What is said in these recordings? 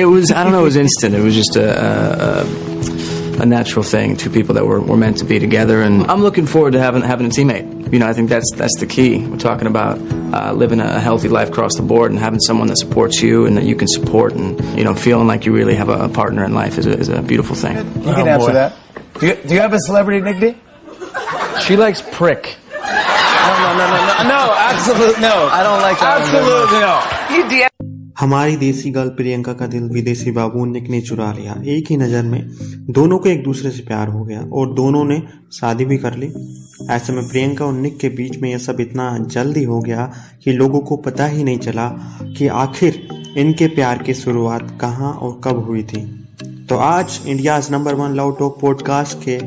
It was I don't know. It was instant. It was just a, a, a natural thing. Two people that were, were meant to be together, and I'm looking forward to having having a teammate. You know, I think that's that's the key. We're talking about uh, living a healthy life across the board, and having someone that supports you and that you can support, and you know, feeling like you really have a, a partner in life is a, is a beautiful thing. You can answer that. Do you, do you have a celebrity nickname? She likes prick. No, no, no, no, no, no, absolutely no. I don't like that Absolutely no. You DM हमारी देसी girl Priyanka का दिल विदेशी बाबू निक ने चुरा लिया। एक ही नज़र में दोनों को एक दूसरे से प्यार हो गया और दोनों ने शादी भी कर ली। ऐसे में प्रियंका और निक के बीच में यह सब इतना जल्दी हो गया कि लोगों को पता ही नहीं चला कि आखिर इनके प्यार की शुरुआत कहाँ और कब हुई थी। तो आज India's number one love talk podcast के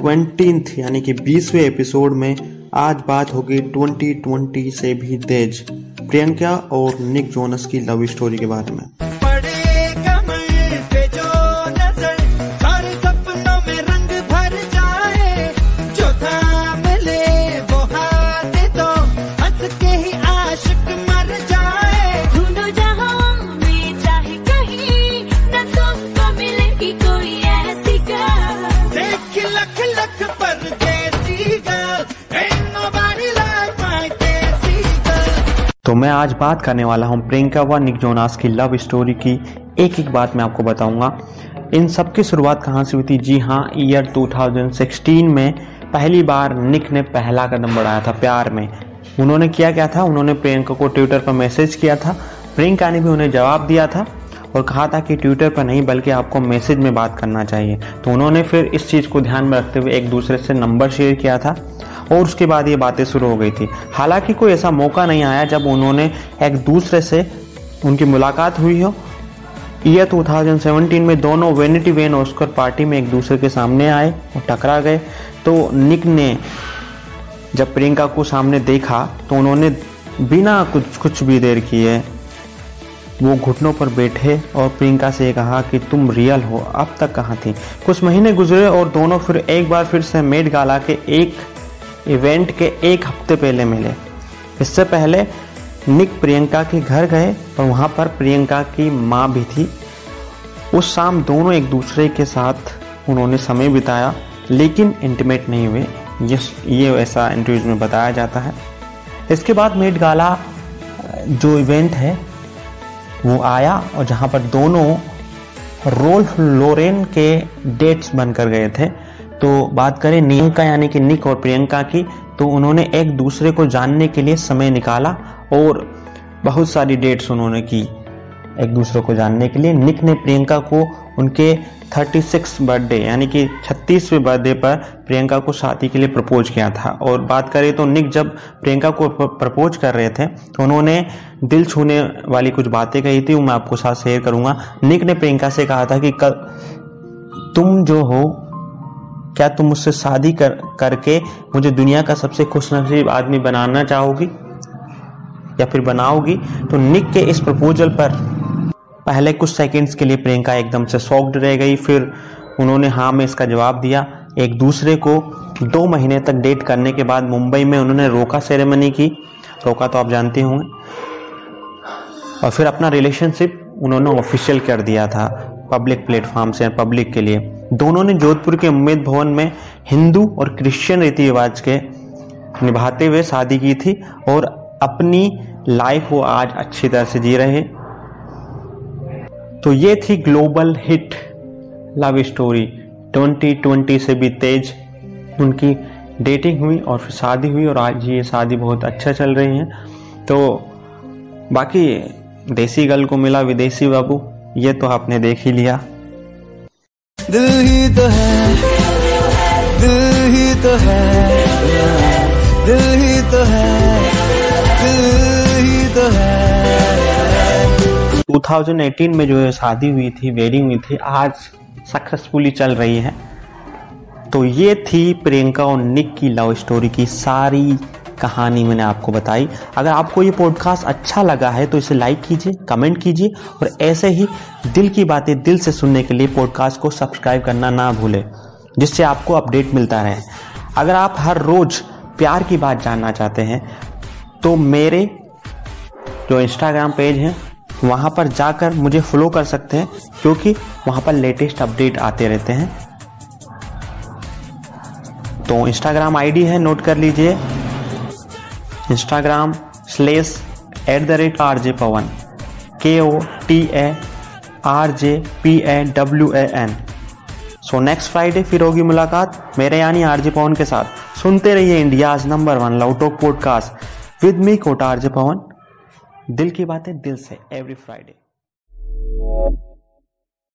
ट्वेंटी यानी कि बीसवें एपिसोड में आज बात होगी 2020 से भी तेज। प्रियंका और निक जोनस की लव स्टोरी के बारे में। तो मैं आज बात करने वाला हूँ प्रियंका व निक जोनास की लव स्टोरी की एक एक बात मैं आपको बताऊँगा। इन सब की शुरुआत कहाँ से हुई थी? जी हाँ ईयर 2016 में पहली बार निक ने पहला कदम बढ़ाया था प्यार में। उन्होंने किया क्या था? उन्होंने प्रियंका को ट्विटर पर मैसेज किया था। प्रियंका ने भी उन्हें जवाब दिया था और कहा था कि ट्विटर पर नहीं, बल्कि आपको मैसेज में बात करना चाहिए। तो उन्होंने फिर इस चीज़ को ध्यान में रखते हुए एक दूसरे से नंबर शेयर किया था। और उसके बाद ये बातें शुरू हो गई थी। हालाँकि कोई ऐसा मौका नहीं आया जब उन्होंने एक दूसरे से उनकी मुलाकात हुई हो। ईयर 2017 में दोनों वेनिटी वेन ऑस्कर पार्टी में एक दूसरे के सामने आए और टकरा गए। तो निक ने जब प्रियंका को सामने देखा तो उन्होंने बिना कुछ कुछ भी देर किए वो घुटनों पर बैठे और प्रियंका से कहा कि तुम रियल हो, अब तक कहाँ थी? कुछ महीने गुजरे और दोनों फिर एक बार फिर से मेड गाला के एक इवेंट के एक हफ़्ते पहले मिले। इससे पहले निक प्रियंका के घर गए और वहाँ पर प्रियंका की माँ भी थी। उस शाम दोनों एक दूसरे के साथ उन्होंने समय बिताया, लेकिन इंटीमेट नहीं हुए। ये ये ऐसा इंटरव्यूज़ में बताया जाता है। इसके बाद मेट गाला जो इवेंट है, वो आया और जहाँ पर दोनों रोल्फ लोरेन के डेट्स बनकर गए थे। तो बात करें नियंका यानी कि निक और प्रियंका की तो उन्होंने एक दूसरे को जानने के लिए समय निकाला और बहुत सारी डेट्स उन्होंने की एक दूसरे को जानने के लिए। निक ने प्रियंका को उनके 36 बर्थडे यानी कि 36वें बर्थडे पर प्रियंका को शादी के लिए प्रपोज किया था। और बात करें तो निक जब प्रियंका को प्रपोज कर रहे थे तो उन्होंने दिल छूने वाली कुछ बातें कही थी, वो मैं आपको साथ शेयर करूँगा। निक ने प्रियंका से कहा था कि कल तुम जो हो क्या तुम मुझसे शादी कर, करके मुझे दुनिया का सबसे खुशनसीब आदमी बनाना चाहोगी? या फिर बनाओगी? तो निक के इस प्रपोजल पर पहले कुछ सेकंड्स के लिए प्रियंका एकदम से सॉक्ड रह गई। फिर उन्होंने हाँ में इसका जवाब दिया। एक दूसरे को दो महीने तक डेट करने के बाद मुंबई में उन्होंने रोका सेरेमनी की। रोका तो आप जानते होंगे। और फिर अपना रिलेशनशिप उन्होंने ऑफिशियल कर दिया था पब्लिक प्लेटफॉर्म से पब्लिक के लिए। दोनों ने जोधपुर के उम्मेद भवन में हिंदू और क्रिश्चियन रीति रिवाज के निभाते हुए शादी की थी और अपनी लाइफ वो आज अच्छी तरह से जी रहे तो ये थी ग्लोबल हिट लव स्टोरी 2020 से भी तेज उनकी डेटिंग हुई और फिर शादी हुई और आज ये शादी बहुत अच्छा चल रही है। तो बाकी देसी गर्ल को मिला विदेशी बाबू, ये तो आपने देख ही लिया। दिल ही तो है। दिल ही तो है। दिल ही तो है। दिल ही तो है। 2018 में जो शादी हुई थी वेडिंग हुई थी, आज सक्सेसफुली चल रही है। तो ये थी प्रियंका और निक की लव स्टोरी की सारी कहानी मैंने आपको बताई। अगर आपको ये पॉडकास्ट अच्छा लगा है तो इसे लाइक कीजिए कमेंट कीजिए, और ऐसे ही दिल की बातें दिल से सुनने के लिए पॉडकास्ट को सब्सक्राइब करना ना भूलें, जिससे आपको अपडेट मिलता रहे। अगर आप हर रोज प्यार की बात जानना चाहते हैं तो मेरे जो इंस्टाग्राम पेज है, वहाँ पर जाकर मुझे फॉलो कर सकते हैं, क्योंकि वहाँ पर लेटेस्ट अपडेट आते रहते हैं। तो इंस्टाग्राम आईडी है नोट कर लीजिए। Instagram slash at the rate R J Pawan K O T A R J P A W A N so next Friday फिर होगी मुलाकात मेरे यानी आर जे पवन के साथ। सुनते रहिए India's number one love talk podcast with me Kota RJ Pawan दिल की बातें दिल से एवरी फ्राइडे